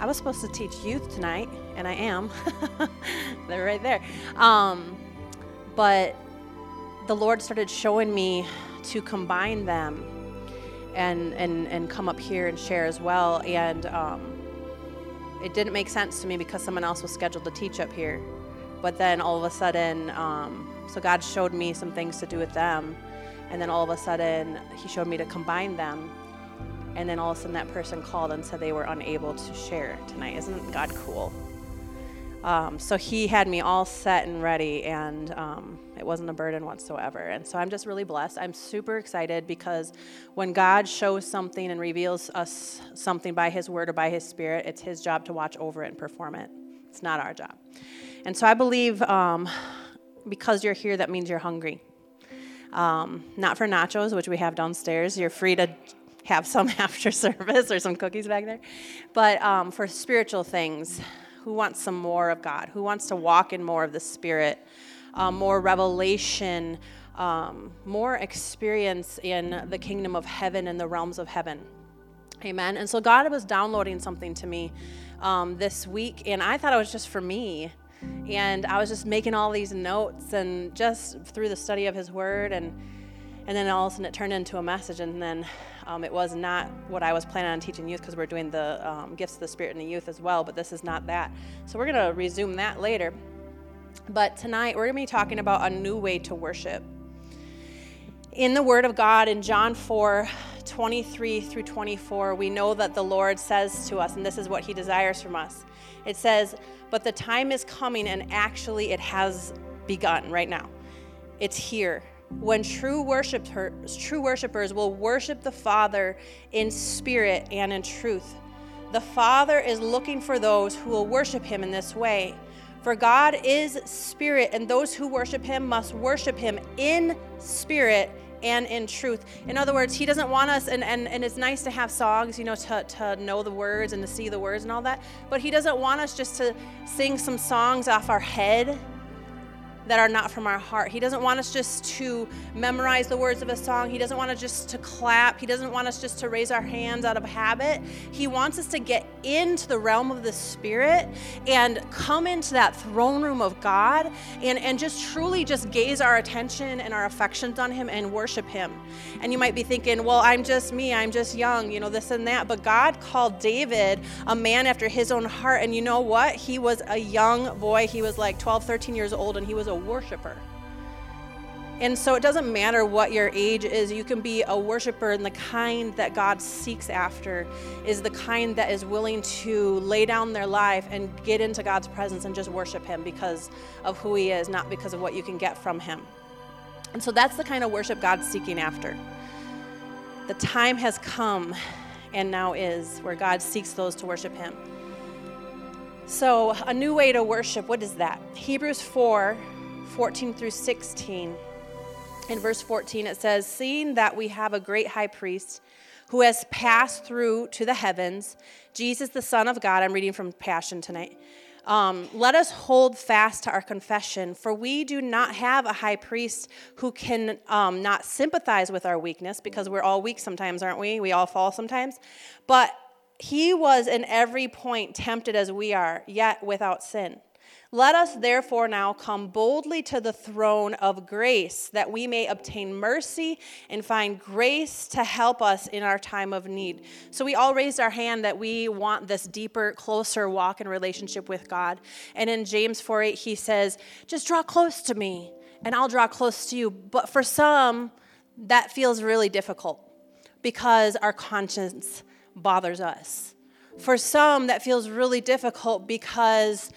I was supposed to teach youth tonight, and I am. They're right there. Um, but the Lord started showing me to combine them and, and, and come up here and share as well. And um, it didn't make sense to me because someone else was scheduled to teach up here. But then all of a sudden, um, so God showed me some things to do with them. And then all of a sudden, He showed me to combine them and then all of a sudden that person called and said they were unable to share tonight. Isn't God cool? Um, so he had me all set and ready, and um, it wasn't a burden whatsoever. And so I'm just really blessed. I'm super excited because when God shows something and reveals us something by his word or by his spirit, it's his job to watch over it and perform it. It's not our job. And so I believe um, because you're here, that means you're hungry. Um, not for nachos, which we have downstairs. You're free to have some after service or some cookies back there. But um, for spiritual things, who wants some more of God? Who wants to walk in more of the Spirit? Um, more revelation, um, more experience in the kingdom of heaven and the realms of heaven. Amen. And so God was downloading something to me um, this week, and I thought it was just for me. And I was just making all these notes, and just through the study of His Word, and and then all of a sudden it turned into a message, and then um, it was not what I was planning on teaching youth because we're doing the um, gifts of the Spirit in the youth as well, but this is not that. So we're going to resume that later. But tonight we're going to be talking about a new way to worship. In the Word of God, in John 4 23 through 24, we know that the Lord says to us, and this is what He desires from us. It says, But the time is coming, and actually it has begun right now. It's here when true worshipers, true worshipers will worship the Father in spirit and in truth. The Father is looking for those who will worship him in this way. For God is spirit, and those who worship him must worship him in spirit and in truth. In other words, he doesn't want us, and, and, and it's nice to have songs, you know, to, to know the words and to see the words and all that, but he doesn't want us just to sing some songs off our head that are not from our heart. He doesn't want us just to memorize the words of a song. He doesn't want us just to clap. He doesn't want us just to raise our hands out of habit. He wants us to get into the realm of the Spirit and come into that throne room of God and, and just truly just gaze our attention and our affections on Him and worship Him. And you might be thinking, well, I'm just me. I'm just young, you know, this and that. But God called David a man after His own heart. And you know what? He was a young boy. He was like 12, 13 years old, and he was a worshiper. And so it doesn't matter what your age is, you can be a worshiper, and the kind that God seeks after is the kind that is willing to lay down their life and get into God's presence and just worship Him because of who He is, not because of what you can get from Him. And so that's the kind of worship God's seeking after. The time has come and now is where God seeks those to worship Him. So, a new way to worship, what is that? Hebrews 4 14 through 16. In verse 14, it says, Seeing that we have a great high priest who has passed through to the heavens, Jesus, the Son of God, I'm reading from Passion tonight. Um, let us hold fast to our confession, for we do not have a high priest who can um, not sympathize with our weakness, because we're all weak sometimes, aren't we? We all fall sometimes. But he was in every point tempted as we are, yet without sin. Let us therefore now come boldly to the throne of grace that we may obtain mercy and find grace to help us in our time of need. So we all raised our hand that we want this deeper, closer walk in relationship with God. And in James 4 8, he says, just draw close to me and I'll draw close to you. But for some, that feels really difficult because our conscience bothers us. For some, that feels really difficult because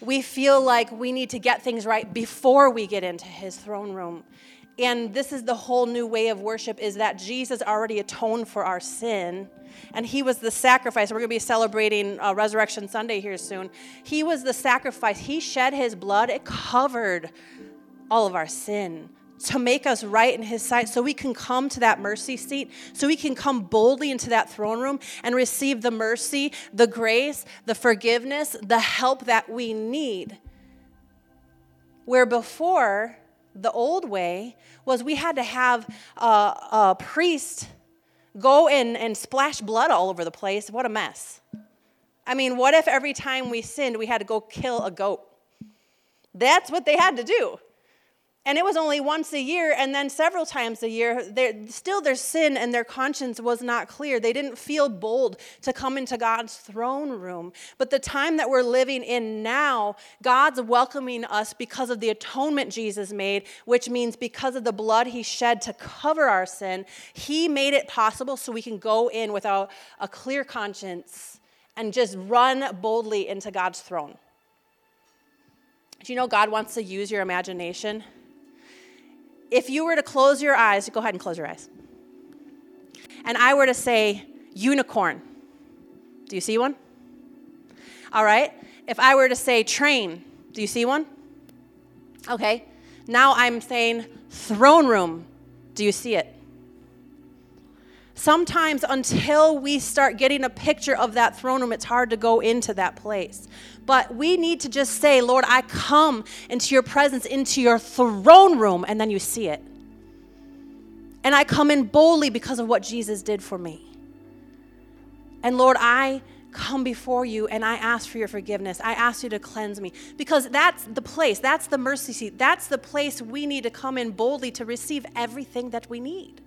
we feel like we need to get things right before we get into his throne room. And this is the whole new way of worship is that Jesus already atoned for our sin and he was the sacrifice. We're going to be celebrating uh, Resurrection Sunday here soon. He was the sacrifice. He shed his blood. It covered all of our sin to make us right in his sight so we can come to that mercy seat, so we can come boldly into that throne room and receive the mercy, the grace, the forgiveness, the help that we need. Where before, the old way was we had to have a, a priest go and, and splash blood all over the place. What a mess. I mean, what if every time we sinned, we had to go kill a goat? That's what they had to do. And it was only once a year and then several times a year. Still, their sin and their conscience was not clear. They didn't feel bold to come into God's throne room. But the time that we're living in now, God's welcoming us because of the atonement Jesus made, which means because of the blood he shed to cover our sin, he made it possible so we can go in without a clear conscience and just run boldly into God's throne. Do you know God wants to use your imagination? If you were to close your eyes, go ahead and close your eyes, and I were to say unicorn, do you see one? All right. If I were to say train, do you see one? Okay. Now I'm saying throne room. Do you see it? Sometimes, until we start getting a picture of that throne room, it's hard to go into that place. But we need to just say, Lord, I come into your presence, into your throne room, and then you see it. And I come in boldly because of what Jesus did for me. And Lord, I come before you and I ask for your forgiveness. I ask you to cleanse me because that's the place, that's the mercy seat, that's the place we need to come in boldly to receive everything that we need.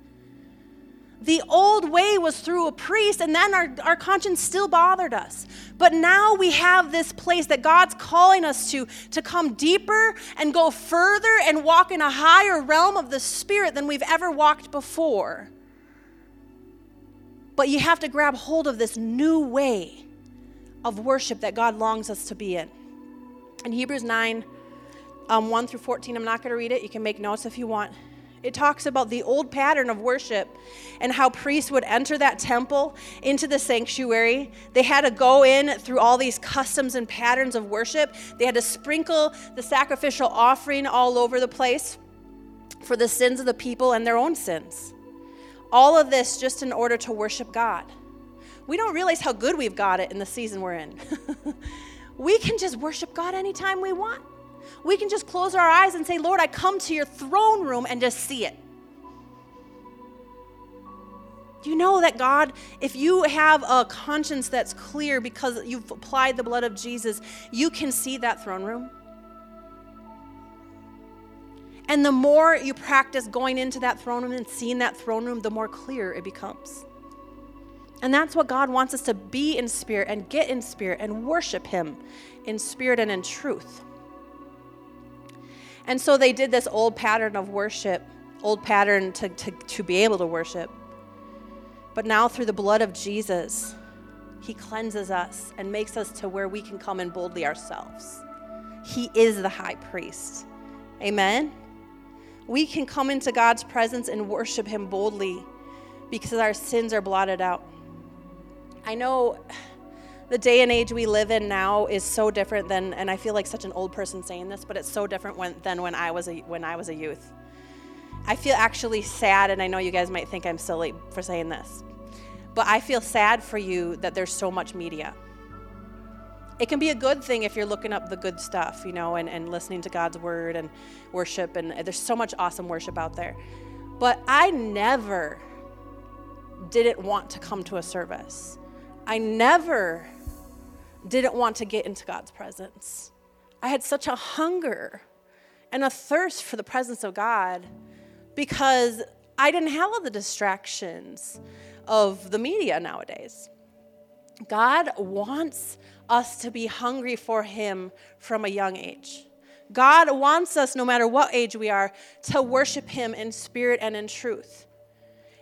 The old way was through a priest, and then our, our conscience still bothered us. But now we have this place that God's calling us to, to come deeper and go further and walk in a higher realm of the Spirit than we've ever walked before. But you have to grab hold of this new way of worship that God longs us to be in. In Hebrews 9, um, 1 through 14, I'm not going to read it. You can make notes if you want. It talks about the old pattern of worship and how priests would enter that temple into the sanctuary. They had to go in through all these customs and patterns of worship. They had to sprinkle the sacrificial offering all over the place for the sins of the people and their own sins. All of this just in order to worship God. We don't realize how good we've got it in the season we're in. we can just worship God anytime we want we can just close our eyes and say, Lord, I come to your throne room and just see it. Do you know that God, if you have a conscience that's clear because you've applied the blood of Jesus, you can see that throne room? And the more you practice going into that throne room and seeing that throne room, the more clear it becomes. And that's what God wants us to be in spirit and get in spirit and worship Him in spirit and in truth. And so they did this old pattern of worship, old pattern to, to, to be able to worship. But now, through the blood of Jesus, He cleanses us and makes us to where we can come in boldly ourselves. He is the high priest. Amen? We can come into God's presence and worship Him boldly because our sins are blotted out. I know the day and age we live in now is so different than and i feel like such an old person saying this but it's so different when, than when i was a when i was a youth. I feel actually sad and i know you guys might think i'm silly for saying this but i feel sad for you that there's so much media. It can be a good thing if you're looking up the good stuff you know and, and listening to god's word and worship and there's so much awesome worship out there. But i never didn't want to come to a service. I never didn't want to get into God's presence. I had such a hunger and a thirst for the presence of God because I didn't have all the distractions of the media nowadays. God wants us to be hungry for Him from a young age. God wants us, no matter what age we are, to worship Him in spirit and in truth.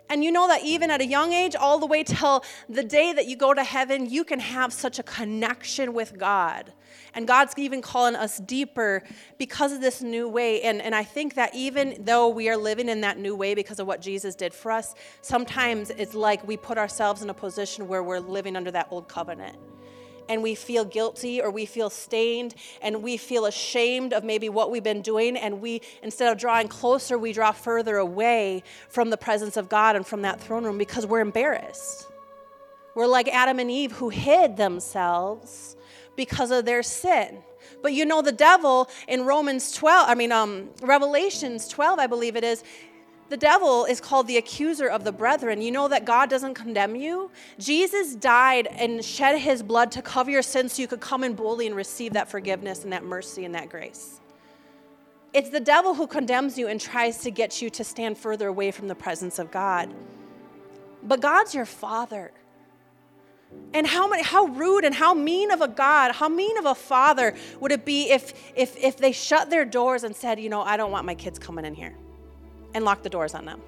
And you know that even at a young age, all the way till the day that you go to heaven, you can have such a connection with God. And God's even calling us deeper because of this new way. And, and I think that even though we are living in that new way because of what Jesus did for us, sometimes it's like we put ourselves in a position where we're living under that old covenant and we feel guilty or we feel stained and we feel ashamed of maybe what we've been doing and we instead of drawing closer we draw further away from the presence of God and from that throne room because we're embarrassed. We're like Adam and Eve who hid themselves because of their sin. But you know the devil in Romans 12, I mean um Revelations 12 I believe it is, The devil is called the accuser of the brethren. You know that God doesn't condemn you? Jesus died and shed his blood to cover your sins so you could come and boldly and receive that forgiveness and that mercy and that grace. It's the devil who condemns you and tries to get you to stand further away from the presence of God. But God's your father. And how many, how rude and how mean of a God, how mean of a father would it be if, if, if they shut their doors and said, you know, I don't want my kids coming in here? And lock the doors on them.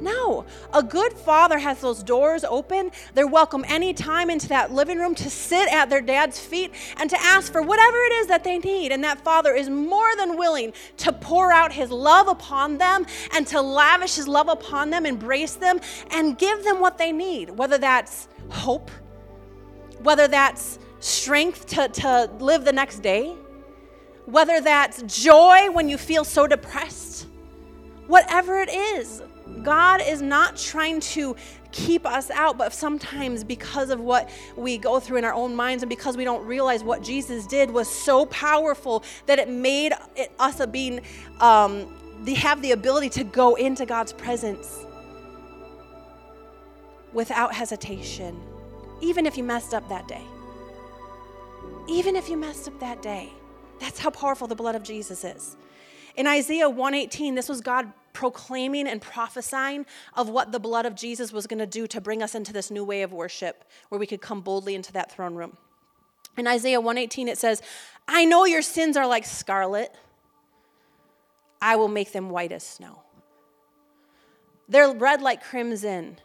No, a good father has those doors open. They're welcome anytime into that living room to sit at their dad's feet and to ask for whatever it is that they need. And that father is more than willing to pour out his love upon them and to lavish his love upon them, embrace them, and give them what they need, whether that's hope, whether that's strength to, to live the next day, whether that's joy when you feel so depressed whatever it is. God is not trying to keep us out, but sometimes because of what we go through in our own minds and because we don't realize what Jesus did was so powerful that it made it, us a being, um, they have the ability to go into God's presence without hesitation, even if you messed up that day. Even if you messed up that day. That's how powerful the blood of Jesus is. In Isaiah 118, this was God proclaiming and prophesying of what the blood of Jesus was going to do to bring us into this new way of worship where we could come boldly into that throne room. In Isaiah 118 it says, "I know your sins are like scarlet. I will make them white as snow. They're red like crimson.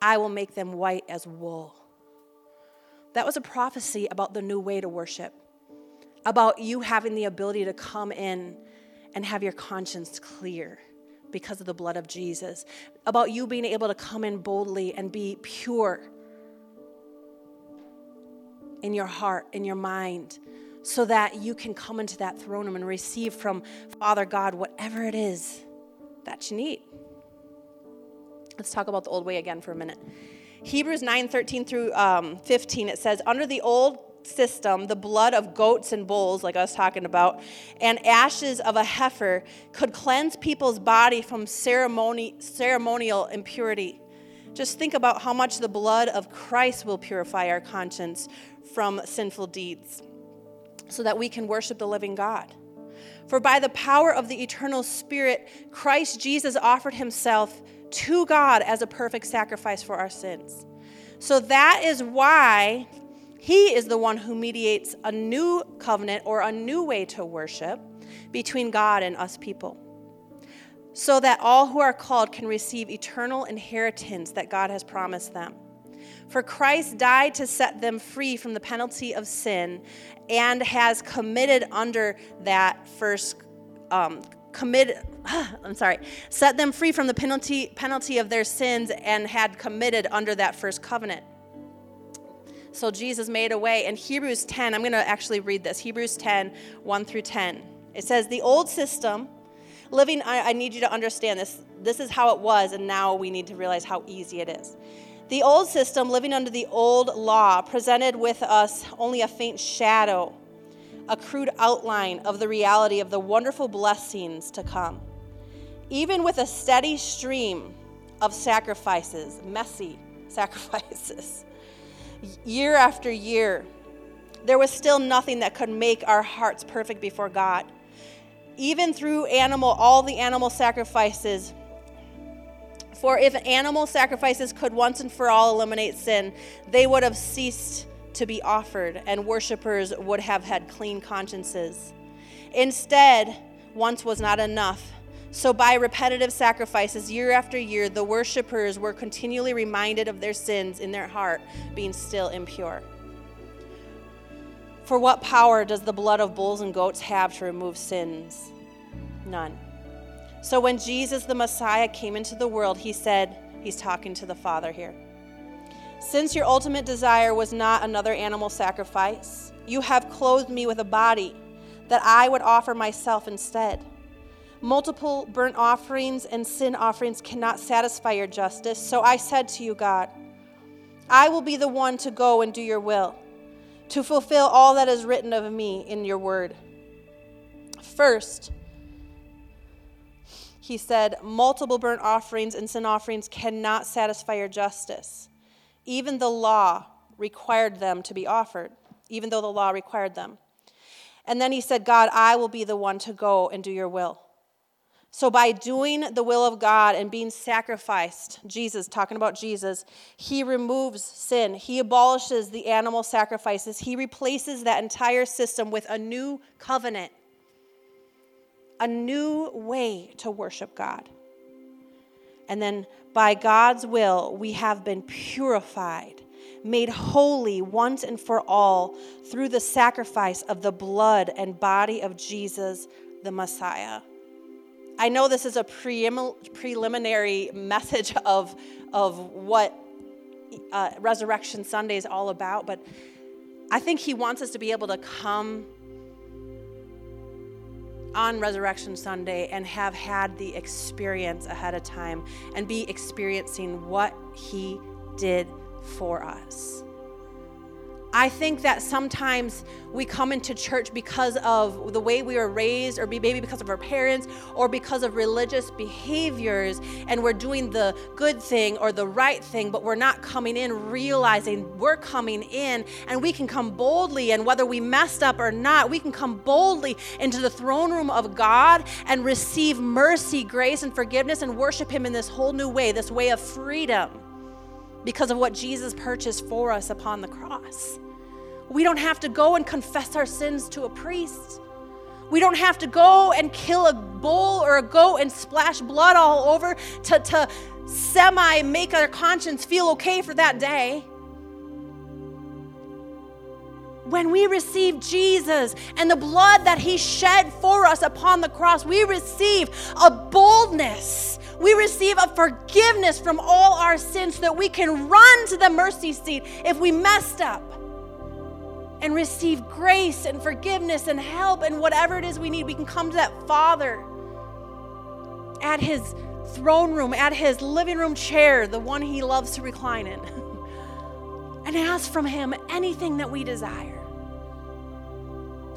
I will make them white as wool." That was a prophecy about the new way to worship. About you having the ability to come in and have your conscience clear because of the blood of Jesus, about you being able to come in boldly and be pure in your heart, in your mind, so that you can come into that throne room and receive from Father God whatever it is that you need. Let's talk about the old way again for a minute. Hebrews 9 13 through um, 15, it says, Under the old system, the blood of goats and bulls, like I was talking about, and ashes of a heifer could cleanse people's body from ceremony, ceremonial impurity. Just think about how much the blood of Christ will purify our conscience from sinful deeds so that we can worship the living God. For by the power of the eternal Spirit, Christ Jesus offered himself to God as a perfect sacrifice for our sins. So that is why he is the one who mediates a new covenant or a new way to worship between God and us people, so that all who are called can receive eternal inheritance that God has promised them. For Christ died to set them free from the penalty of sin and has committed under that first um, committed I'm sorry, set them free from the penalty penalty of their sins and had committed under that first covenant. So Jesus made a way. In Hebrews 10, I'm going to actually read this Hebrews 10, 1 through 10. It says, The old system, living, I, I need you to understand this. This is how it was, and now we need to realize how easy it is. The old system, living under the old law, presented with us only a faint shadow, a crude outline of the reality of the wonderful blessings to come. Even with a steady stream of sacrifices, messy sacrifices, year after year, there was still nothing that could make our hearts perfect before God. Even through animal, all the animal sacrifices. For if animal sacrifices could once and for all eliminate sin, they would have ceased to be offered, and worshippers would have had clean consciences. Instead, once was not enough. So, by repetitive sacrifices year after year, the worshippers were continually reminded of their sins in their heart being still impure. For what power does the blood of bulls and goats have to remove sins? None. So, when Jesus the Messiah came into the world, he said, He's talking to the Father here. Since your ultimate desire was not another animal sacrifice, you have clothed me with a body that I would offer myself instead. Multiple burnt offerings and sin offerings cannot satisfy your justice. So I said to you, God, I will be the one to go and do your will, to fulfill all that is written of me in your word. First, he said, Multiple burnt offerings and sin offerings cannot satisfy your justice. Even the law required them to be offered, even though the law required them. And then he said, God, I will be the one to go and do your will. So, by doing the will of God and being sacrificed, Jesus, talking about Jesus, he removes sin. He abolishes the animal sacrifices. He replaces that entire system with a new covenant, a new way to worship God. And then, by God's will, we have been purified, made holy once and for all through the sacrifice of the blood and body of Jesus, the Messiah. I know this is a preliminary message of, of what uh, Resurrection Sunday is all about, but I think he wants us to be able to come on Resurrection Sunday and have had the experience ahead of time and be experiencing what he did for us. I think that sometimes we come into church because of the way we were raised, or maybe because of our parents, or because of religious behaviors, and we're doing the good thing or the right thing, but we're not coming in realizing we're coming in and we can come boldly, and whether we messed up or not, we can come boldly into the throne room of God and receive mercy, grace, and forgiveness and worship Him in this whole new way, this way of freedom because of what Jesus purchased for us upon the cross. We don't have to go and confess our sins to a priest. We don't have to go and kill a bull or a goat and splash blood all over to, to semi make our conscience feel okay for that day. When we receive Jesus and the blood that He shed for us upon the cross, we receive a boldness we receive a forgiveness from all our sins so that we can run to the mercy seat if we messed up and receive grace and forgiveness and help and whatever it is we need. We can come to that Father at his throne room, at his living room chair, the one he loves to recline in, and ask from him anything that we desire.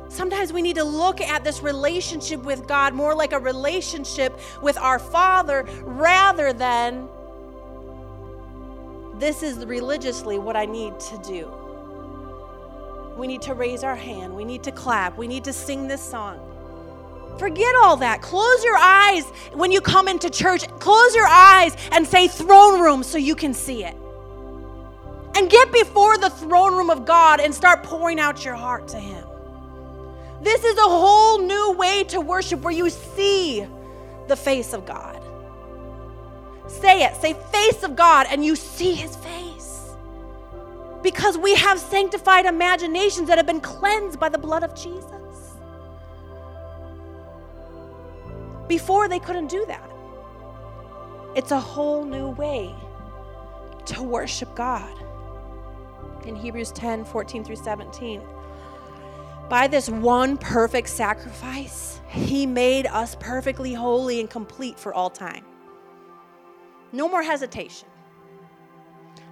Sometimes we need to look at this relationship with God more like a relationship with our Father rather than this is religiously what I need to do. We need to raise our hand. We need to clap. We need to sing this song. Forget all that. Close your eyes when you come into church. Close your eyes and say throne room so you can see it. And get before the throne room of God and start pouring out your heart to Him. This is a whole new way to worship where you see the face of God. Say it, say face of God, and you see his face. Because we have sanctified imaginations that have been cleansed by the blood of Jesus. Before they couldn't do that. It's a whole new way to worship God. In Hebrews 10 14 through 17. By this one perfect sacrifice, He made us perfectly holy and complete for all time. No more hesitation.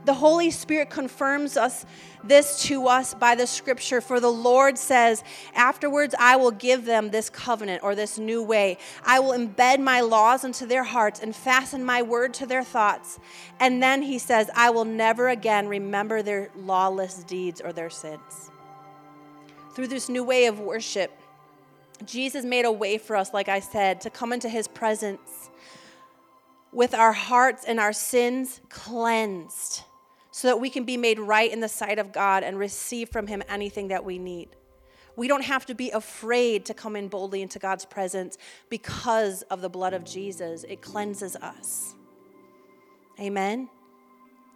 The Holy Spirit confirms us this to us by the scripture for the Lord says, "Afterwards I will give them this covenant or this new way. I will embed my laws into their hearts and fasten my word to their thoughts." And then he says, "I will never again remember their lawless deeds or their sins." through this new way of worship, Jesus made a way for us, like I said, to come into his presence with our hearts and our sins cleansed so that we can be made right in the sight of God and receive from him anything that we need. We don't have to be afraid to come in boldly into God's presence because of the blood of Jesus. It cleanses us. Amen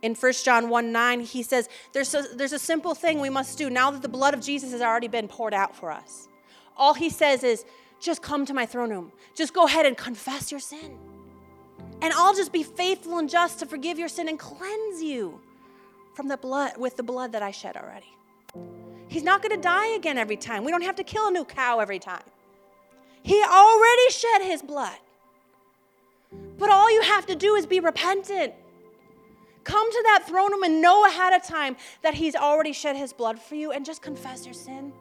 in 1 John 1 9, he says, there's a, there's a simple thing we must do now that the blood of Jesus has already been poured out for us. All he says is, just come to my throne room. Just go ahead and confess your sin. And I'll just be faithful and just to forgive your sin and cleanse you from the blood with the blood that I shed already. He's not going to die again every time. We don't have to kill a new cow every time. He already shed his blood. But all you have to do is be repentant Come to that throne room and know ahead of time that He's already shed His blood for you and just confess your sin.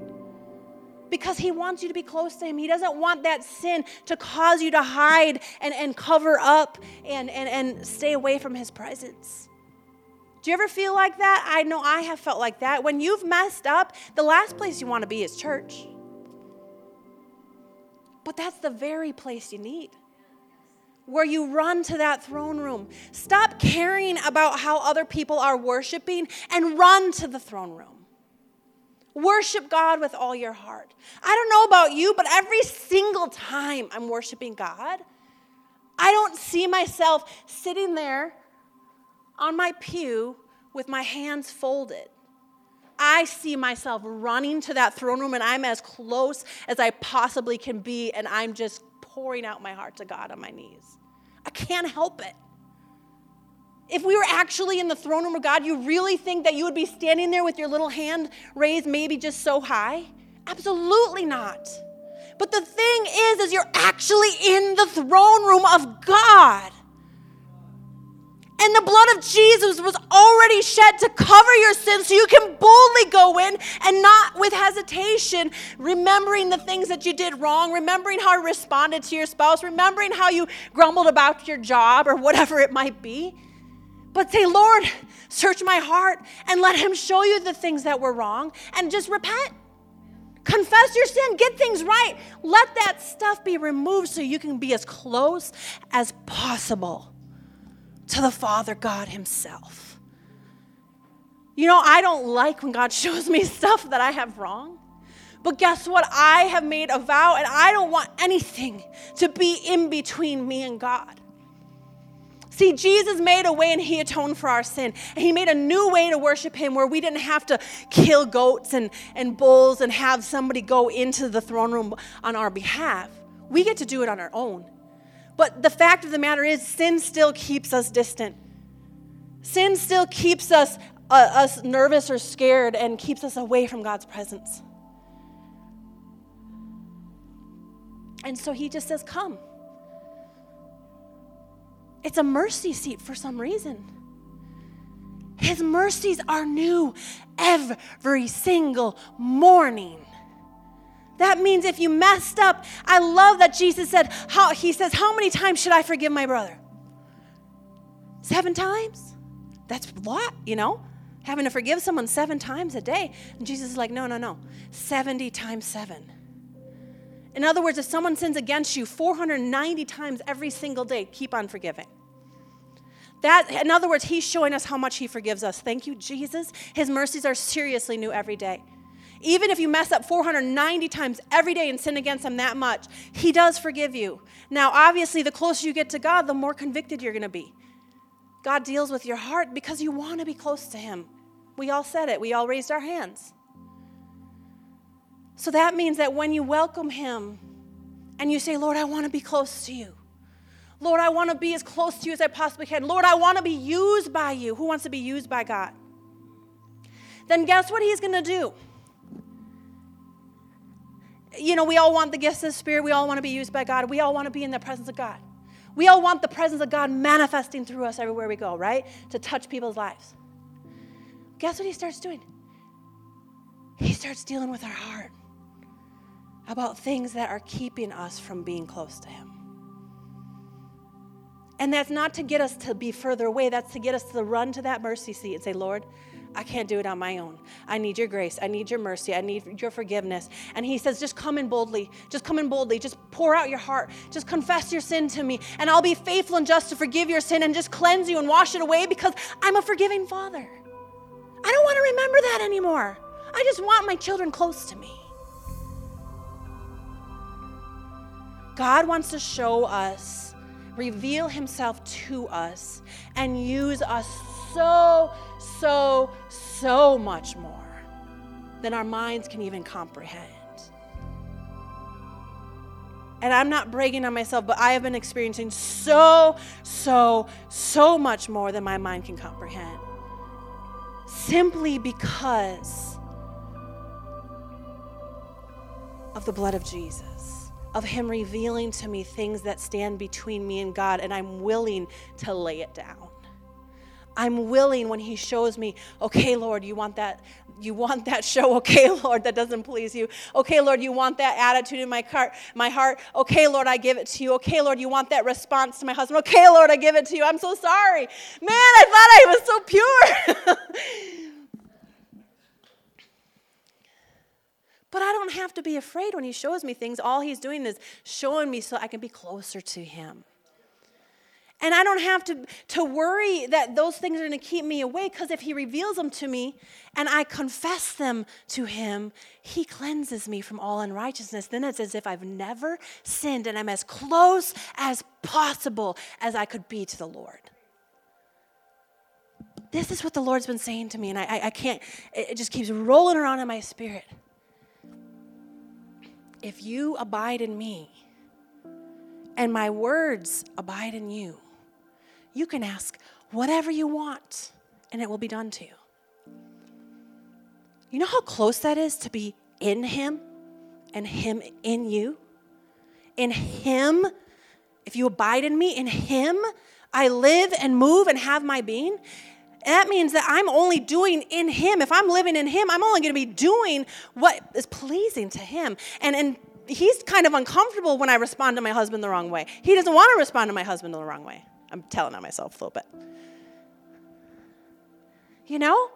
because he wants you to be close to him. He doesn't want that sin to cause you to hide and, and cover up and, and, and stay away from his presence. Do you ever feel like that? I know I have felt like that. When you've messed up, the last place you want to be is church. But that's the very place you need where you run to that throne room. Stop caring about how other people are worshiping and run to the throne room. Worship God with all your heart. I don't know about you, but every single time I'm worshiping God, I don't see myself sitting there on my pew with my hands folded. I see myself running to that throne room and I'm as close as I possibly can be, and I'm just pouring out my heart to God on my knees. I can't help it. If we were actually in the throne room of God, you really think that you would be standing there with your little hand raised, maybe just so high? Absolutely not. But the thing is, is you're actually in the throne room of God. And the blood of Jesus was already shed to cover your sins so you can boldly go in and not with hesitation, remembering the things that you did wrong, remembering how you responded to your spouse, remembering how you grumbled about your job or whatever it might be. But say, Lord, search my heart and let Him show you the things that were wrong and just repent. Confess your sin, get things right. Let that stuff be removed so you can be as close as possible to the Father God Himself. You know, I don't like when God shows me stuff that I have wrong. But guess what? I have made a vow and I don't want anything to be in between me and God. See, Jesus made a way and he atoned for our sin. And he made a new way to worship him where we didn't have to kill goats and, and bulls and have somebody go into the throne room on our behalf. We get to do it on our own. But the fact of the matter is, sin still keeps us distant. Sin still keeps us, uh, us nervous or scared and keeps us away from God's presence. And so he just says, Come. It's a mercy seat for some reason. His mercies are new every single morning. That means if you messed up, I love that Jesus said, how, He says, How many times should I forgive my brother? Seven times? That's a lot, you know? Having to forgive someone seven times a day. And Jesus is like, No, no, no. 70 times seven. In other words, if someone sins against you 490 times every single day, keep on forgiving. That, in other words, he's showing us how much he forgives us. Thank you, Jesus. His mercies are seriously new every day. Even if you mess up 490 times every day and sin against him that much, he does forgive you. Now, obviously, the closer you get to God, the more convicted you're going to be. God deals with your heart because you want to be close to him. We all said it, we all raised our hands. So that means that when you welcome Him and you say, Lord, I want to be close to you. Lord, I want to be as close to you as I possibly can. Lord, I want to be used by you. Who wants to be used by God? Then guess what He's going to do? You know, we all want the gifts of the Spirit. We all want to be used by God. We all want to be in the presence of God. We all want the presence of God manifesting through us everywhere we go, right? To touch people's lives. Guess what He starts doing? He starts dealing with our heart about things that are keeping us from being close to Him. And that's not to get us to be further away, that's to get us to run to that mercy seat and say, Lord, I can't do it on my own. I need your grace. I need your mercy. I need your forgiveness. And he says, just come in boldly. Just come in boldly. Just pour out your heart. Just confess your sin to me. And I'll be faithful and just to forgive your sin and just cleanse you and wash it away because I'm a forgiving father. I don't want to remember that anymore. I just want my children close to me. God wants to show us, reveal Himself to us, and use us so, so, so much more than our minds can even comprehend. And I'm not bragging on myself, but I have been experiencing so, so, so much more than my mind can comprehend. Simply because of the blood of Jesus of Him revealing to me things that stand between me and God, and I'm willing to lay it down. I'm willing when He shows me, okay, Lord, you want that. You want that show, okay, Lord, that doesn't please you. Okay, Lord, you want that attitude in my heart, my heart. Okay, Lord, I give it to you. Okay, Lord, you want that response to my husband. Okay, Lord, I give it to you. I'm so sorry. Man, I thought I was so pure. But I don't have to be afraid when he shows me things. All he's doing is showing me so I can be closer to him. And I don't have to, to worry that those things are going to keep me away because if He reveals them to me and I confess them to Him, He cleanses me from all unrighteousness. Then it's as if I've never sinned and I'm as close as possible as I could be to the Lord. This is what the Lord's been saying to me, and I, I, I can't, it just keeps rolling around in my spirit. If you abide in me, and my words abide in you, you can ask whatever you want and it will be done to you. You know how close that is to be in Him and Him in you? In Him, if you abide in me, in Him, I live and move and have my being. that means that I'm only doing in Him. If I'm living in Him, I'm only going to be doing what is pleasing to Him. And, and He's kind of uncomfortable when I respond to my husband the wrong way. He doesn't want to respond to my husband the wrong way. I'm telling on myself a little bit. You know?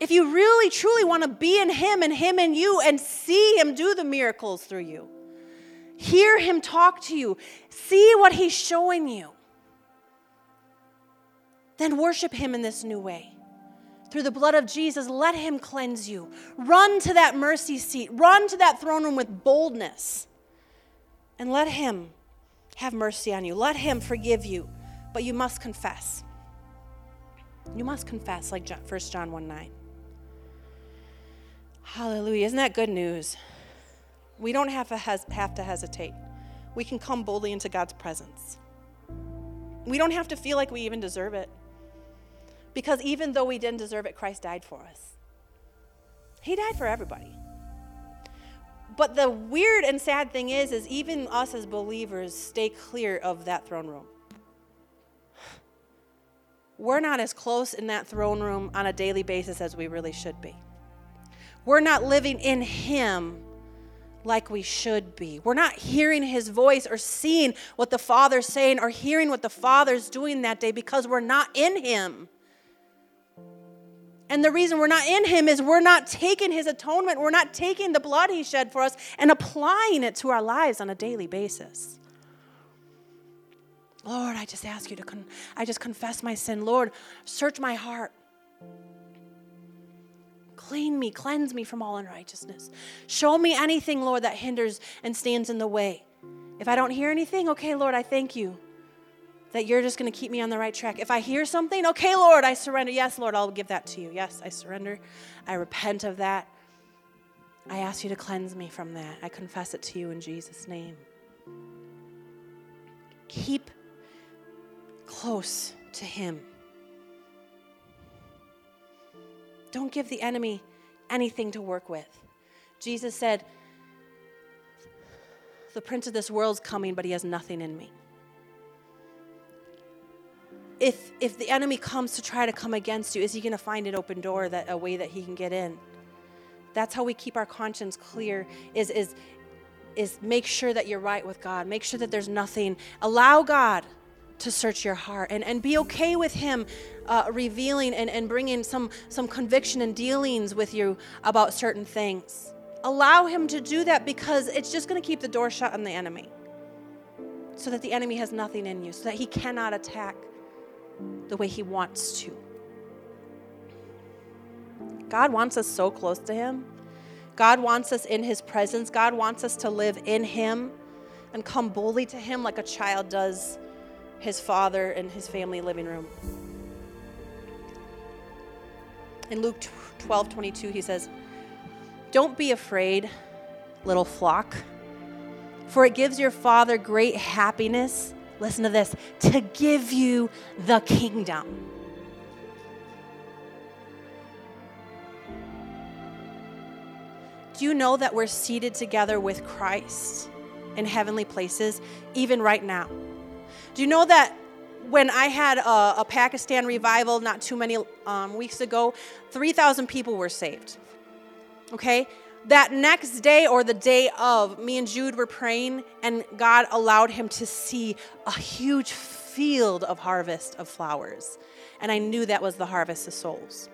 If you really truly want to be in Him and Him in you and see Him do the miracles through you, hear Him talk to you, see what He's showing you, then worship Him in this new way. Through the blood of Jesus, let Him cleanse you. Run to that mercy seat, run to that throne room with boldness and let Him have mercy on you. Let Him forgive you. But you must confess. You must confess, like 1 John 1 9. Hallelujah. Isn't that good news? We don't have to, hes- have to hesitate. We can come boldly into God's presence. We don't have to feel like we even deserve it. Because even though we didn't deserve it, Christ died for us. He died for everybody. But the weird and sad thing is, is even us as believers stay clear of that throne room. We're not as close in that throne room on a daily basis as we really should be. We're not living in Him like we should be. We're not hearing His voice or seeing what the Father's saying or hearing what the Father's doing that day because we're not in Him. And the reason we're not in Him is we're not taking His atonement, we're not taking the blood He shed for us and applying it to our lives on a daily basis. Lord, I just ask you to, con- I just confess my sin. Lord, search my heart. Clean me, cleanse me from all unrighteousness. Show me anything, Lord, that hinders and stands in the way. If I don't hear anything, okay, Lord, I thank you that you're just going to keep me on the right track. If I hear something, okay, Lord, I surrender. Yes, Lord, I'll give that to you. Yes, I surrender. I repent of that. I ask you to cleanse me from that. I confess it to you in Jesus' name. Keep close to Him. Don't give the enemy anything to work with. Jesus said, The prince of this world's coming, but he has nothing in me if if the enemy comes to try to come against you, is he going to find an open door that a way that he can get in? That's how we keep our conscience clear. Is is is make sure that you're right with God. Make sure that there's nothing. Allow God to search your heart and, and be okay with him uh, revealing and, and bringing some, some conviction and dealings with you about certain things allow him to do that because it's just going to keep the door shut on the enemy so that the enemy has nothing in you so that he cannot attack the way He wants to. God wants us so close to Him. God wants us in His presence. God wants us to live in Him and come boldly to Him like a child does his father in his family living room. In Luke 12 22, he says, Don't be afraid, little flock, for it gives your Father great happiness listen to this, to give you the kingdom. Do you know that we're seated together with Christ in heavenly places, even right now? Do you know that when I had a, a Pakistan revival not too many um, weeks ago, 3,000 people were saved. Okay? That next day or the day of, me and Jude were praying, and God allowed him to see a huge field of harvest of flowers. And I knew that was the harvest of souls.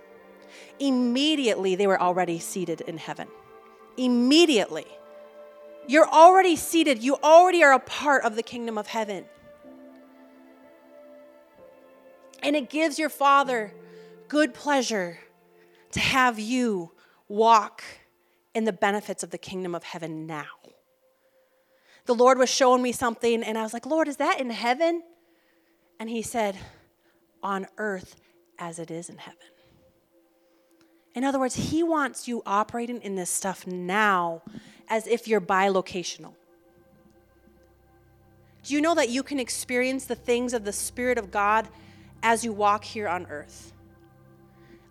Immediately, they were already seated in heaven. Immediately. You're already seated, you already are a part of the kingdom of heaven. And it gives your Father good pleasure to have you walk in the benefits of the kingdom of heaven now. The Lord was showing me something, and I was like, Lord, is that in heaven? And He said, On earth as it is in heaven. In other words, He wants you operating in this stuff now as if you're bilocational. Do you know that you can experience the things of the Spirit of God as you walk here on earth?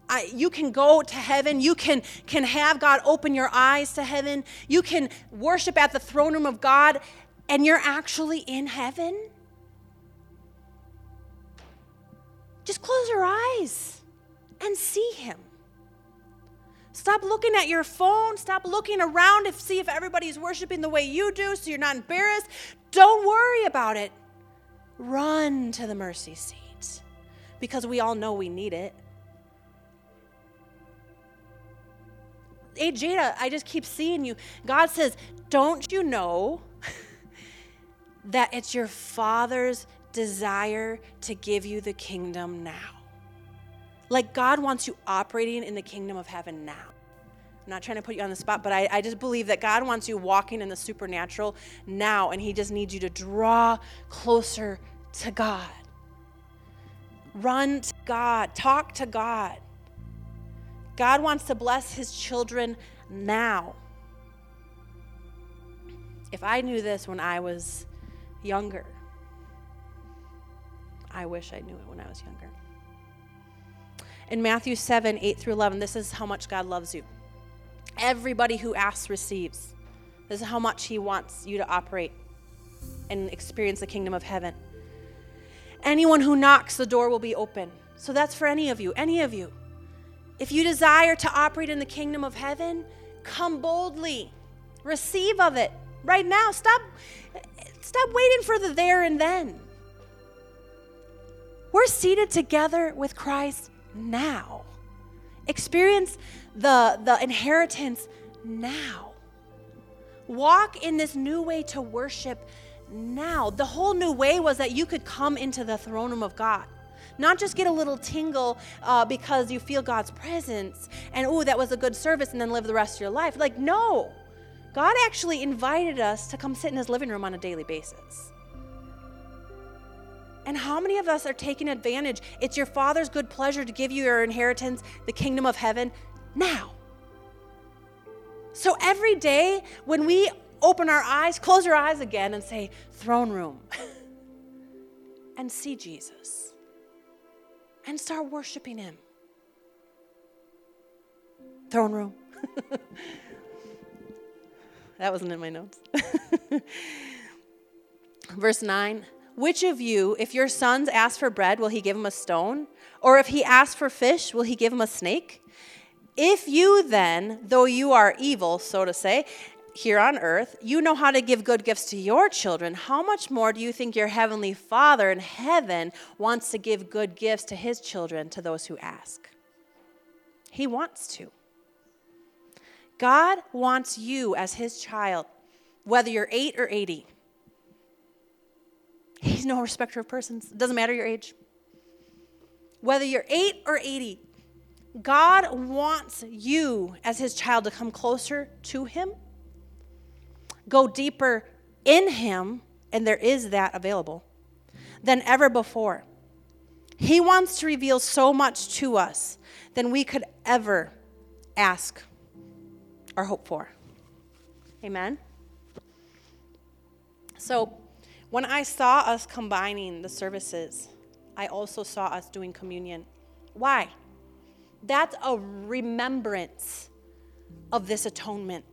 I, you can go to heaven. You can, can have God open your eyes to heaven. You can worship at the throne room of God, and you're actually in heaven. Just close your eyes and see Him. Stop looking at your phone. Stop looking around to see if everybody's worshiping the way you do so you're not embarrassed. Don't worry about it. Run to the mercy seat because we all know we need it. Hey, Jada, I just keep seeing you. God says, Don't you know that it's your Father's desire to give you the kingdom now? Like God wants you operating in the kingdom of heaven now. I'm not trying to put you on the spot, but I, I just believe that God wants you walking in the supernatural now, and He just needs you to draw closer to God. Run to God, talk to God. God wants to bless His children now. If I knew this when I was younger, I wish I knew it when I was younger. In Matthew 7 8 through 11, this is how much God loves you. Everybody who asks receives. This is how much He wants you to operate and experience the kingdom of heaven. Anyone who knocks, the door will be open. So that's for any of you, any of you. If you desire to operate in the kingdom of heaven, come boldly. Receive of it right now. Stop stop waiting for the there and then. We're seated together with Christ now. Experience the, the inheritance now. Walk in this new way to worship now. The whole new way was that you could come into the throne room of God. Not just get a little tingle uh, because you feel God's presence and, oh, that was a good service, and then live the rest of your life. Like, no. God actually invited us to come sit in his living room on a daily basis. And how many of us are taking advantage? It's your Father's good pleasure to give you your inheritance, the kingdom of heaven, now. So every day when we open our eyes, close your eyes again and say, throne room, and see Jesus, and start worshiping Him. Throne room. that wasn't in my notes. Verse 9 which of you, if your sons ask for bread, will he give him a stone? Or if he asks for fish, will he give him a snake? If you then, though you are evil, so to say, here on earth, you know how to give good gifts to your children, how much more do you think your heavenly Father in heaven wants to give good gifts to his children, to those who ask? He wants to. God wants you as his child, whether you're 8 or 80. He's no respecter of persons. It doesn't matter your age. Whether you're 8 or 80, God wants you as his child to come closer to him, go deeper in him, and there is that available, than ever before. He wants to reveal so much to us than we could ever ask or hope for. Amen? So, when I saw us combining the services, I also saw us doing communion. Why? That's a remembrance of this atonement,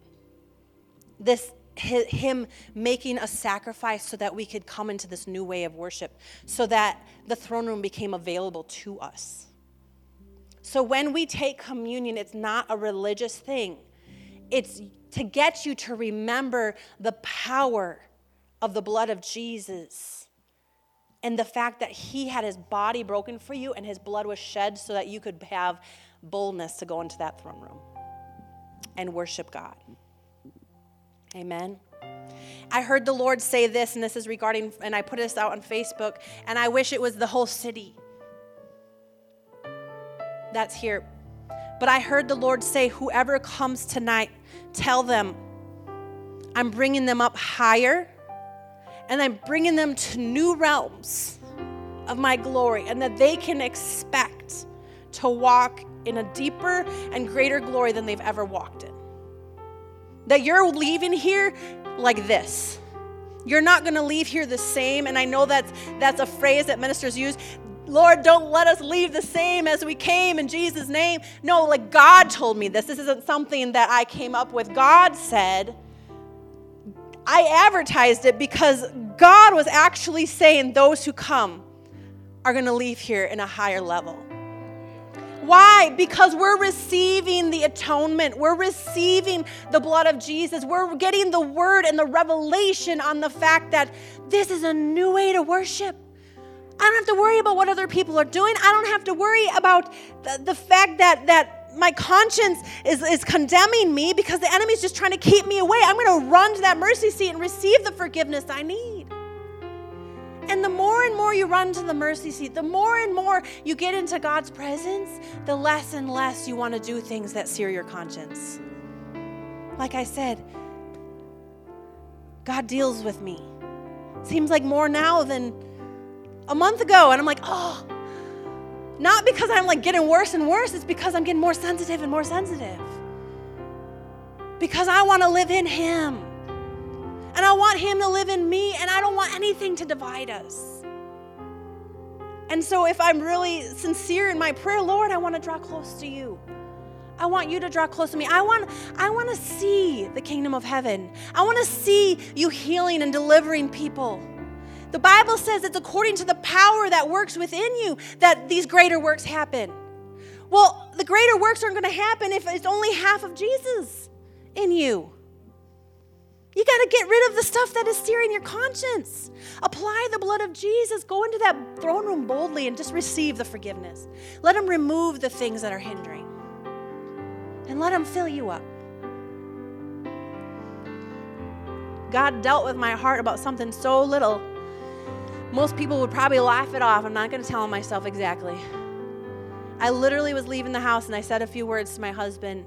this him making a sacrifice so that we could come into this new way of worship, so that the throne room became available to us. So when we take communion, it's not a religious thing, it's to get you to remember the power of the blood of Jesus and the fact that he had his body broken for you and his blood was shed so that you could have boldness to go into that throne room and worship God. Amen. I heard the Lord say this, and this is regarding, and I put this out on Facebook, and I wish it was the whole city that's here. But I heard the Lord say, Whoever comes tonight, tell them, I'm bringing them up higher, and I'm bringing them to new realms of my glory, and that they can expect to walk in a deeper and greater glory than they've ever walked in. That you're leaving here like this. You're not going to leave here the same. And I know that's, that's a phrase that ministers use. Lord, don't let us leave the same as we came in Jesus' name. No, like God told me this. This isn't something that I came up with. God said, I advertised it because God was actually saying those who come are going to leave here in a higher level. Why? Because we're receiving the atonement. We're receiving the blood of Jesus. We're getting the word and the revelation on the fact that this is a new way to worship. I don't have to worry about what other people are doing. I don't have to worry about the, the fact that, that my conscience is, is condemning me because the enemy's just trying to keep me away. I'm going to run to that mercy seat and receive the forgiveness I need. And the more and more you run to the mercy seat, the more and more you get into God's presence, the less and less you want to do things that sear your conscience. Like I said, God deals with me. Seems like more now than a month ago. And I'm like, oh, not because I'm like getting worse and worse, it's because I'm getting more sensitive and more sensitive. Because I want to live in Him. And I want Him to live in me, and I don't want anything to divide us. And so, if I'm really sincere in my prayer, Lord, I want to draw close to you. I want you to draw close to me. I want, I want to see the kingdom of heaven. I want to see you healing and delivering people. The Bible says it's according to the power that works within you that these greater works happen. Well, the greater works aren't going to happen if it's only half of Jesus in you. You got to get rid of the stuff that is steering your conscience. Apply the blood of Jesus. Go into that throne room boldly and just receive the forgiveness. Let Him remove the things that are hindering. And let Him fill you up. God dealt with my heart about something so little. Most people would probably laugh it off. I'm not going to tell myself exactly. I literally was leaving the house and I said a few words to my husband.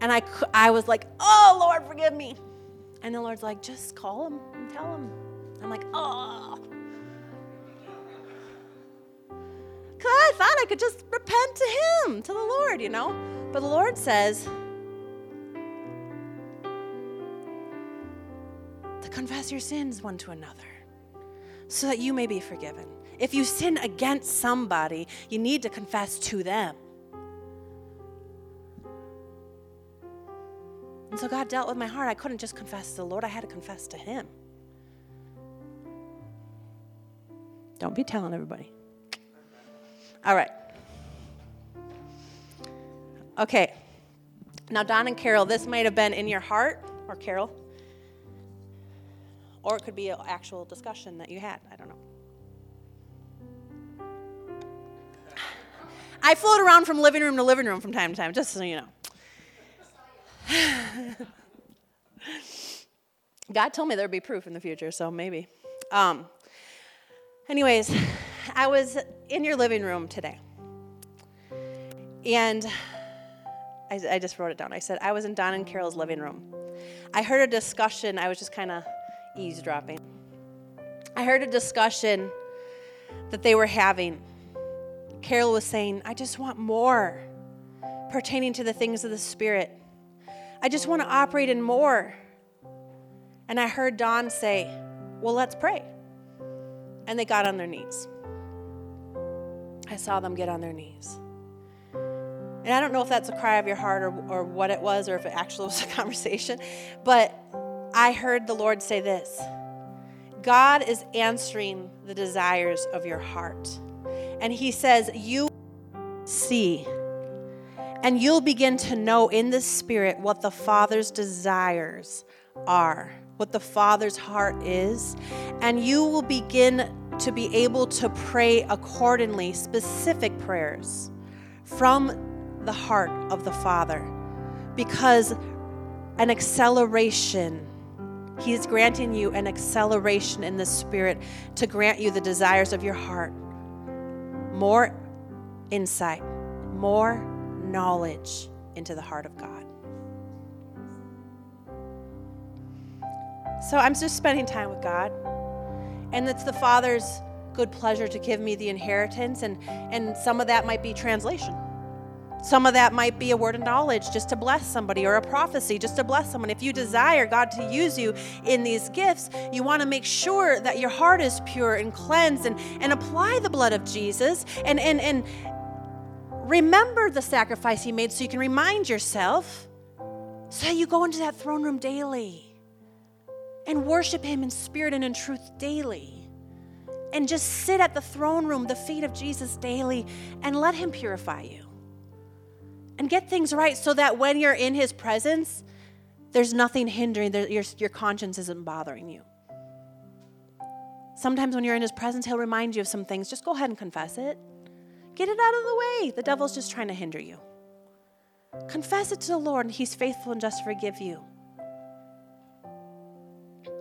And I, I was like, oh, Lord, forgive me. And the Lord's like, just call him and tell him. I'm like, oh. Because I thought I could just repent to him, to the Lord, you know? But the Lord says to confess your sins one to another so that you may be forgiven. If you sin against somebody, you need to confess to them. And so God dealt with my heart. I couldn't just confess to the Lord, I had to confess to Him. Don't be telling everybody. All right. Okay. Now, Don and Carol, this might have been in your heart, or Carol, or it could be an actual discussion that you had. I don't know. I float around from living room to living room from time to time, just so you know. God told me there'd be proof in the future, so maybe. Um, anyways, I was in your living room today. And I, I, just wrote it down. I said, I was in Don and Carol's living room. I heard a discussion. I was just kind of eavesdropping. I heard a discussion that they were having. Carol was saying, I just want more pertaining to the things of the Spirit. I just want to operate in more. And I heard Don say, Well, let's pray. And they got on their knees. I saw them get on their knees. And I don't know if that's a cry of your heart or, or what it was or if it actually was a conversation, but I heard the Lord say this God is answering the desires of your heart. And He says, You see, and you'll begin to know in the Spirit what the Father's desires are, what the Father's heart is, and you will begin to be able to pray accordingly, specific prayers from the heart of the Father. Because an acceleration, He is granting you an acceleration in the Spirit to grant you the desires of your heart. More insight, more knowledge into the heart of God. So I'm just spending time with God. And it's the Father's good pleasure to give me the inheritance. And, and some of that might be translation. Some of that might be a word of knowledge just to bless somebody or a prophecy just to bless someone. If you desire God to use you in these gifts, you want to make sure that your heart is pure and cleansed and, and apply the blood of Jesus and, and, and remember the sacrifice he made so you can remind yourself so you go into that throne room daily and worship Him in spirit and in truth daily. And just sit at the throne room, the feet of Jesus daily, and let Him purify you. And get things right so that when you're in His presence, there's nothing hindering, your, your conscience isn't bothering you. Sometimes when you're in His presence, He'll remind you of some things. Just go ahead and confess it. Get it out of the way. The devil's just trying to hinder you. Confess it to the Lord, and He's faithful and just forgive you.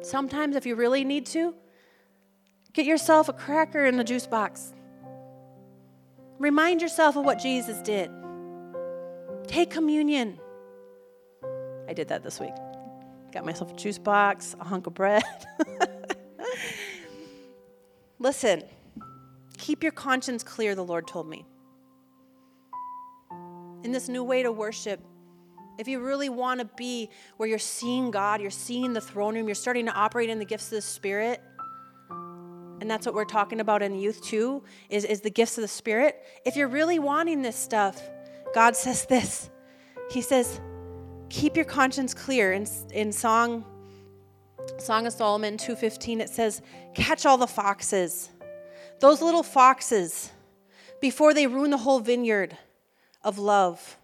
Sometimes, if you really need to, get yourself a cracker in the juice box. Remind yourself of what Jesus did. Take communion. I did that this week. Got myself a juice box, a hunk of bread. Listen, keep your conscience clear, the Lord told me. In this new way to worship, if you really want to be where you're seeing God, you're seeing the throne room, you're starting to operate in the gifts of the Spirit, and that's what we're talking about in youth too, is, is the gifts of the Spirit. If you're really wanting this stuff, God says this. He says, keep your conscience clear. In, in Song, Song of Solomon 2.15, it says, catch all the foxes. Those little foxes, before they ruin the whole vineyard of love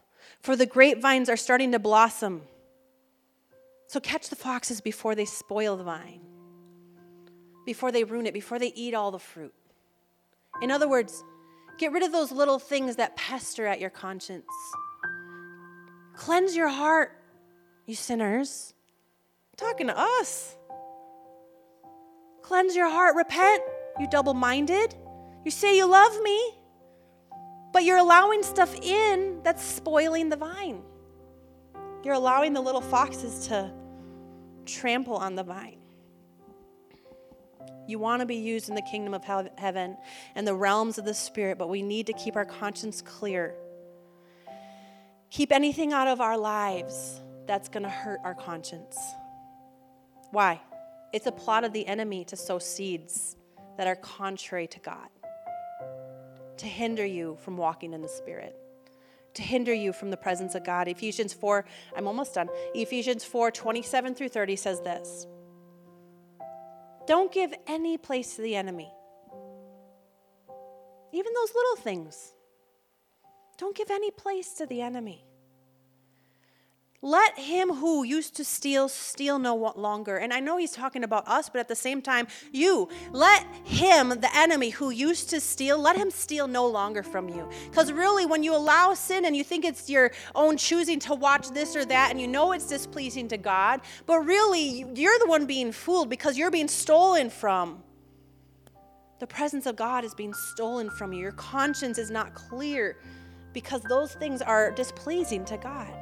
for the grapevines are starting to blossom. So catch the foxes before they spoil the vine, before they ruin it, before they eat all the fruit. In other words, get rid of those little things that pester at your conscience. Cleanse your heart, you sinners. I'm talking to us. Cleanse your heart. Repent, you double minded. You say you love me, but you're allowing stuff in that's spoiling the vine. You're allowing the little foxes to trample on the vine. You want to be used in the kingdom of heaven and the realms of the spirit, but we need to keep our conscience clear. Keep anything out of our lives that's going to hurt our conscience. Why? It's a plot of the enemy to sow seeds that are contrary to God to hinder you from walking in the Spirit, to hinder you from the presence of God. Ephesians 4, I'm almost done. Ephesians 4 27 through 30 says this Don't give any place to the enemy, even those little things. Don't give any place to the enemy. Let him who used to steal steal no longer. And I know he's talking about us, but at the same time, you. Let him, the enemy who used to steal, let him steal no longer from you. Because really, when you allow sin and you think it's your own choosing to watch this or that, and you know it's displeasing to God, but really, you're the one being fooled because you're being stolen from. The presence of God is being stolen from you. Your conscience is not clear because those things are displeasing to God.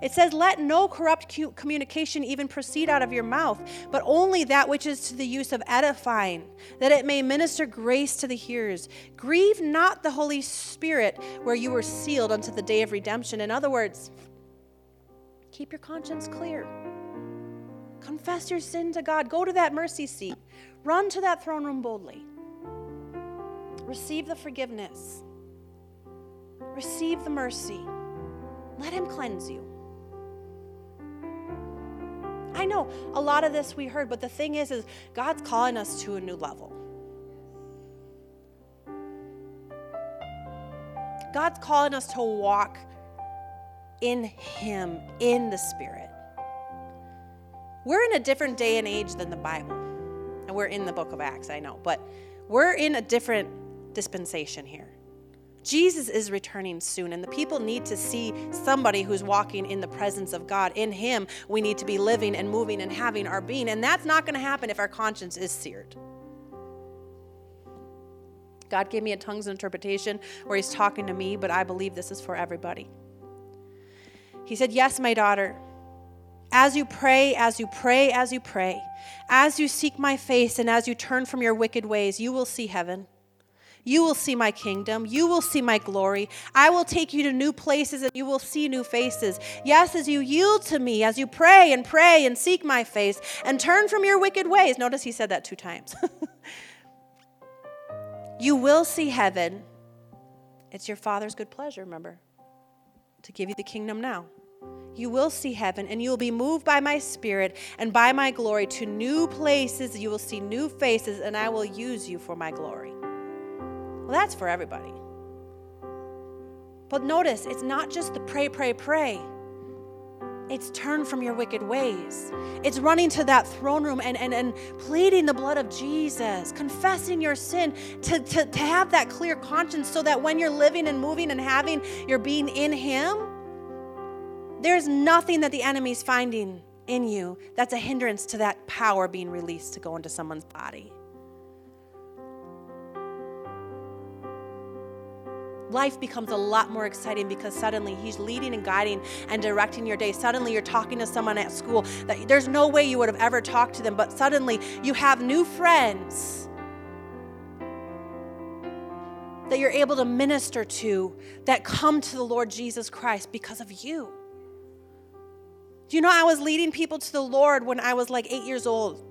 It says, Let no corrupt communication even proceed out of your mouth, but only that which is to the use of edifying, that it may minister grace to the hearers. Grieve not the Holy Spirit, where you were sealed unto the day of redemption. In other words, keep your conscience clear. Confess your sin to God. Go to that mercy seat. Run to that throne room boldly. Receive the forgiveness. Receive the mercy. Let Him cleanse you. I know a lot of this we heard, but the thing is, is God's calling us to a new level. God's calling us to walk in Him, in the Spirit. We're in a different day and age than the Bible. And we're in the book of Acts, I know, but we're in a different dispensation here. Jesus is returning soon, and the people need to see somebody who's walking in the presence of God. In Him, we need to be living and moving and having our being, and that's not going to happen if our conscience is seared. God gave me a tongues interpretation where He's talking to me, but I believe this is for everybody. He said, Yes, my daughter. As you pray, as you pray, as you pray, as you seek my face, and as you turn from your wicked ways, you will see heaven. You will see my kingdom. You will see my glory. I will take you to new places and you will see new faces. Yes, as you yield to me, as you pray and pray and seek my face and turn from your wicked ways. Notice he said that two times. you will see heaven. It's your Father's good pleasure, remember, to give you the kingdom now. You will see heaven, and you will be moved by my spirit and by my glory to new places. You will see new faces, and I will use you for my glory. Well, that's for everybody. But notice, it's not just the pray, pray, pray. It's turn from your wicked ways. It's running to that throne room and, and, and pleading the blood of Jesus, confessing your sin, to, to, to have that clear conscience so that when you're living and moving and having your being in Him, there's nothing that the enemy's finding in you that's a hindrance to that power being released to go into someone's body. Life becomes a lot more exciting because suddenly he's leading and guiding and directing your day. Suddenly you're talking to someone at school that there's no way you would have ever talked to them, but suddenly you have new friends that you're able to minister to that come to the Lord Jesus Christ because of you. Do you know I was leading people to the Lord when I was like eight years old?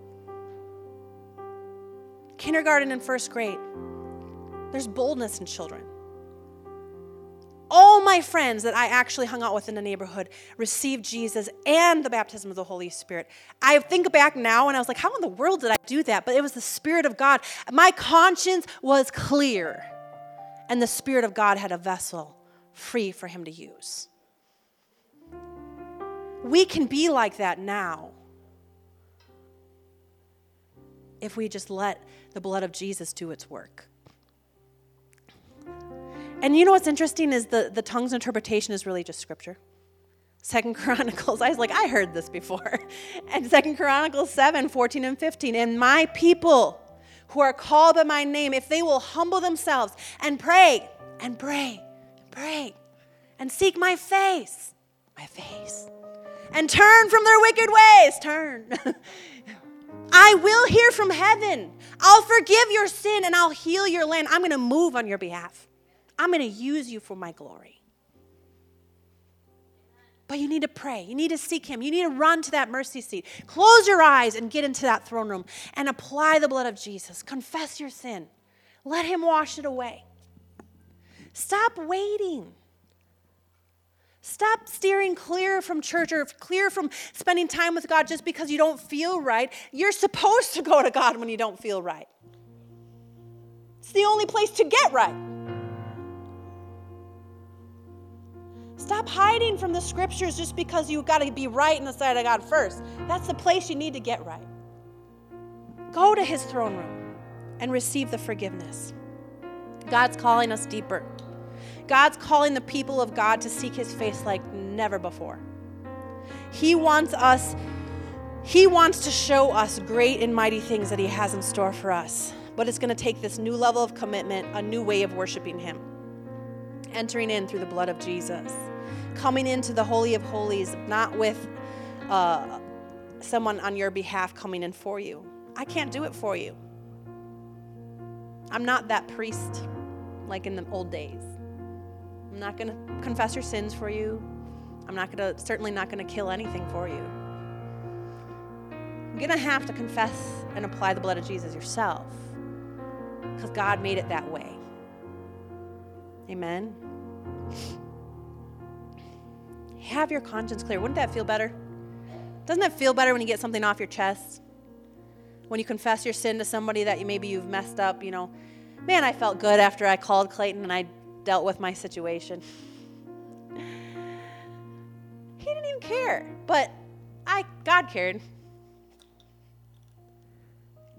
Kindergarten and first grade. There's boldness in children all my friends that I actually hung out with in the neighborhood received Jesus and the baptism of the Holy Spirit. I think back now and I was like, how in the world did I do that? But it was the Spirit of God. My conscience was clear, and the Spirit of God had a vessel free for Him to use. We can be like that now if we just let the blood of Jesus do its work. And you know what's interesting is the, the tongues interpretation is really just scripture. Second Chronicles, I was like, I heard this before. And Second Chronicles 7, 14 and 15. And my people who are called by my name, if they will humble themselves and pray and pray and pray and seek my face, my face, and turn from their wicked ways, turn. I will hear from heaven. I'll forgive your sin and I'll heal your land. I'm going to move on your behalf. I'm going to use you for my glory. But you need to pray. You need to seek Him. You need to run to that mercy seat. Close your eyes and get into that throne room and apply the blood of Jesus. Confess your sin. Let Him wash it away. Stop waiting. Stop steering clear from church or clear from spending time with God just because you don't feel right. You're supposed to go to God when you don't feel right. It's the only place to get right. Stop hiding from the scriptures just because you've got to be right in the sight of God first. That's the place you need to get right. Go to his throne room and receive the forgiveness. God's calling us deeper. God's calling the people of God to seek his face like never before. He wants us he wants to show us great and mighty things that he has in store for us. But it's going to take this new level of commitment, a new way of worshiping him entering in through the blood of Jesus, coming into the Holy of Holies, not with uh, someone on your behalf coming in for you. I can't do it for you. I'm not that priest like in the old days. I'm not going to confess your sins for you. I'm not going to, certainly not going to kill anything for you. You're going to have to confess and apply the blood of Jesus yourself because God made it that way. Amen. Have your conscience clear. Wouldn't that feel better? Doesn't it feel better when you get something off your chest? When you confess your sin to somebody that you maybe you've messed up, you know, man, I felt good after I called Clayton and I dealt with my situation. He didn't even care, but I God cared.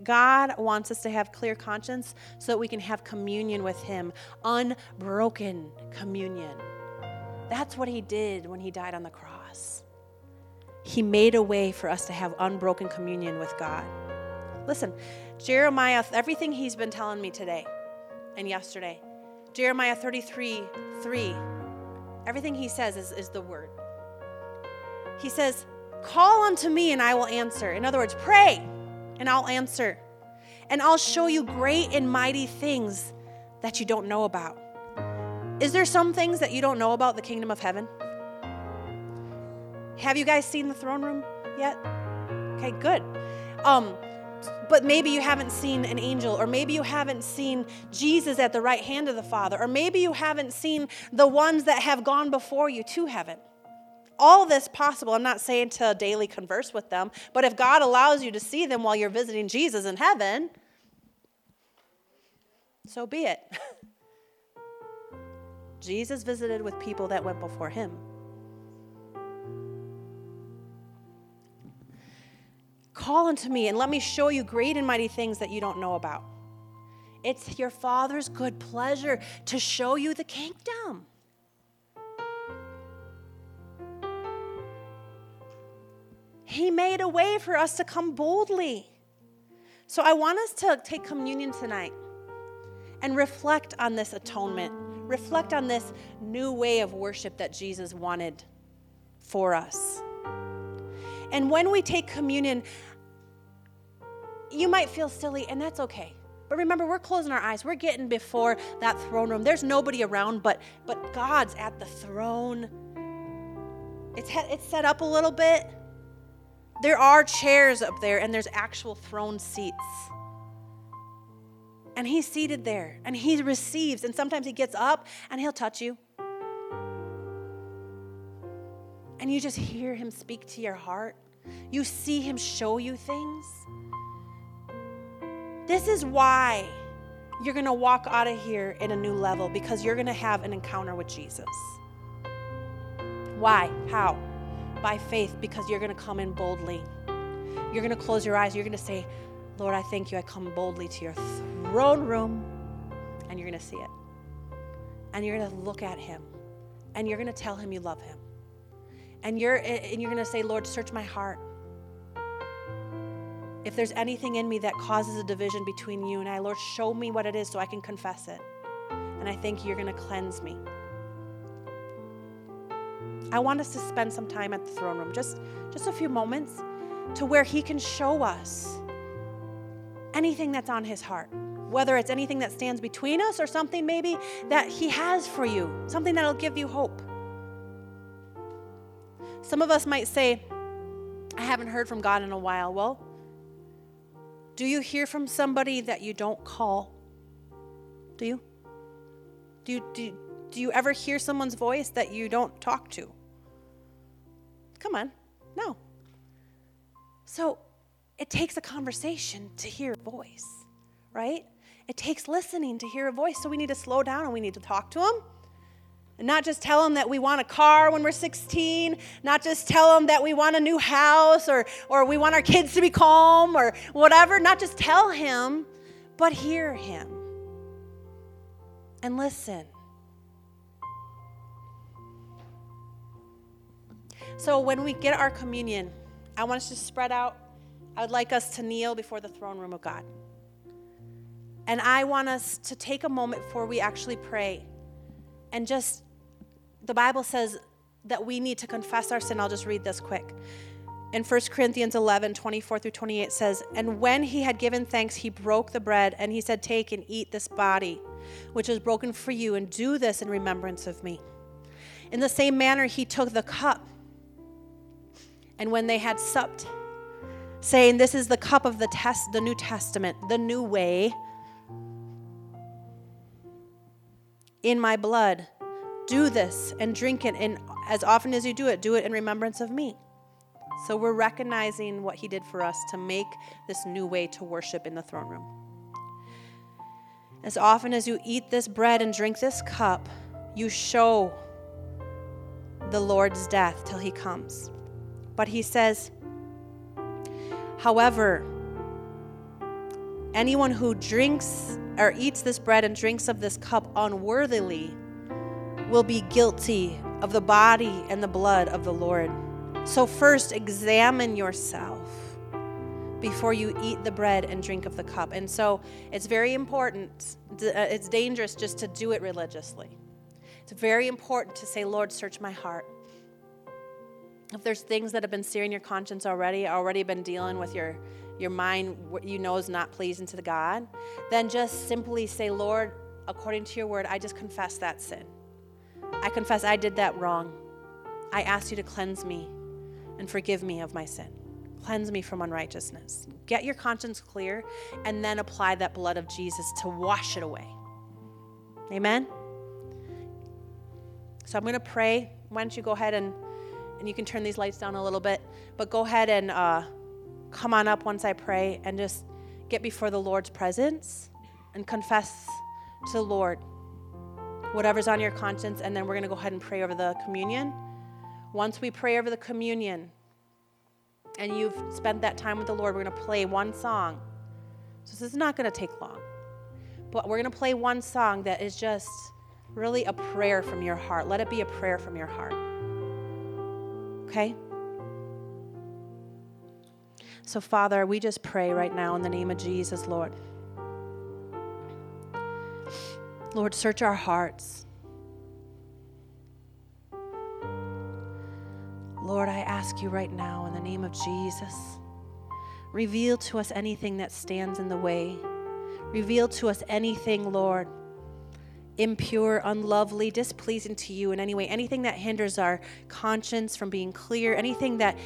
God wants us to have clear conscience so that we can have communion with Him, unbroken communion. That's what He did when He died on the cross. He made a way for us to have unbroken communion with God. Listen, Jeremiah, everything he's been telling me today and yesterday, Jeremiah 33 3, everything he says is, is the word. He says, Call unto me and I will answer. In other words, pray and I'll answer. And I'll show you great and mighty things that you don't know about. Is there some things that you don't know about the kingdom of heaven? Have you guys seen the throne room yet? Okay, good. Um, but maybe you haven't seen an angel, or maybe you haven't seen Jesus at the right hand of the Father, or maybe you haven't seen the ones that have gone before you to heaven all this possible. I'm not saying to daily converse with them, but if God allows you to see them while you're visiting Jesus in heaven, so be it. Jesus visited with people that went before him. Call unto me and let me show you great and mighty things that you don't know about. It's your Father's good pleasure to show you the kingdom. He made a way for us to come boldly. So I want us to take communion tonight and reflect on this atonement, reflect on this new way of worship that Jesus wanted for us. And when we take communion, you might feel silly, and that's okay. But remember, we're closing our eyes. We're getting before that throne room. There's nobody around, but but God's at the throne. It's it's set up a little bit, there are chairs up there and there's actual throne seats. And he's seated there and he receives. And sometimes he gets up and he'll touch you. And you just hear him speak to your heart. You see him show you things. This is why you're going to walk out of here in a new level because you're going to have an encounter with Jesus. Why? How? by faith because you're going to come in boldly. You're going to close your eyes. You're going to say, Lord, I thank you. I come boldly to your throne room. And you're going to see it. And you're going to look at him. And you're going to tell him you love him. And you're, and you're going to say, Lord, search my heart. If there's anything in me that causes a division between you and I, Lord, show me what it is so I can confess it. And I think you're going to cleanse me. I want us to spend some time at the throne room, just, just a few moments, to where He can show us anything that's on His heart, whether it's anything that stands between us or something maybe that He has for you, something that'll give you hope. Some of us might say, I haven't heard from God in a while. Well, do you hear from somebody that you don't call? Do you? Do you, do, do you ever hear someone's voice that you don't talk to? Come on. No. So it takes a conversation to hear a voice, right? It takes listening to hear a voice. So we need to slow down and we need to talk to him. And not just tell them that we want a car when we're 16, not just tell them that we want a new house or, or we want our kids to be calm or whatever. Not just tell him, but hear him and listen. So when we get our communion, I want us to spread out. I would like us to kneel before the throne room of God. And I want us to take a moment before we actually pray and just, the Bible says that we need to confess our sin. I'll just read this quick. In 1 Corinthians 11, 24 through 28 says, And when he had given thanks, he broke the bread, and he said, Take and eat this body, which is broken for you, and do this in remembrance of me. In the same manner, he took the cup and when they had supped, saying, This is the cup of the test, the New Testament, the new way. In my blood, do this and drink it, and as often as you do it, do it in remembrance of me. So we're recognizing what he did for us to make this new way to worship in the throne room. As often as you eat this bread and drink this cup, you show the Lord's death till he comes. But he says, however, anyone who drinks or eats this bread and drinks of this cup unworthily will be guilty of the body and the blood of the Lord. So, first, examine yourself before you eat the bread and drink of the cup. And so, it's very important, uh, it's dangerous just to do it religiously. It's very important to say, Lord, search my heart. If there's things that have been searing your conscience already, already been dealing with your, your mind, you know is not pleasing to the God, then just simply say, Lord, according to your word, I just confess that sin. I confess I did that wrong. I ask you to cleanse me and forgive me of my sin. Cleanse me from unrighteousness. Get your conscience clear and then apply that blood of Jesus to wash it away. Amen? So I'm going to pray. Why don't you go ahead and, and you can turn these lights down a little bit, but go ahead and uh, come on up once I pray and just get before the Lord's presence and confess to the Lord whatever's on your conscience, and then we're going to go ahead and pray over the communion. Once we pray over the communion and you've spent that time with the Lord, we're going to play one song. So this is not going to take long. But we're going to play one song that is just really a prayer from your heart. Let it be a prayer from your heart. Okay? So, Father, we just pray right now in the name of Jesus, Lord. Lord, search our hearts. Lord, I ask you right now in the name of Jesus, reveal to us anything that stands in the way. Reveal to us anything, Lord, impure, unlovely, displeasing to you in any way, anything that hinders our conscience from being clear, anything that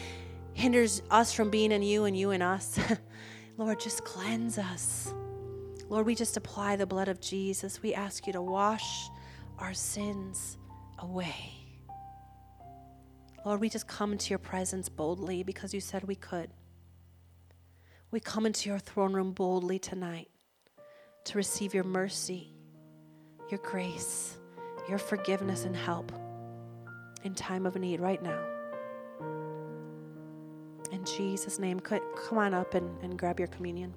hinders us from being in you and you in us. Lord, just cleanse us. Lord, we just apply the blood of Jesus. We ask you to wash our sins away. Lord, we just come into your presence boldly because you said we could. We come into your throne room boldly tonight to receive your mercy, your grace, your forgiveness, and help in time of need right now. In Jesus' name, come on up and, and grab your communion.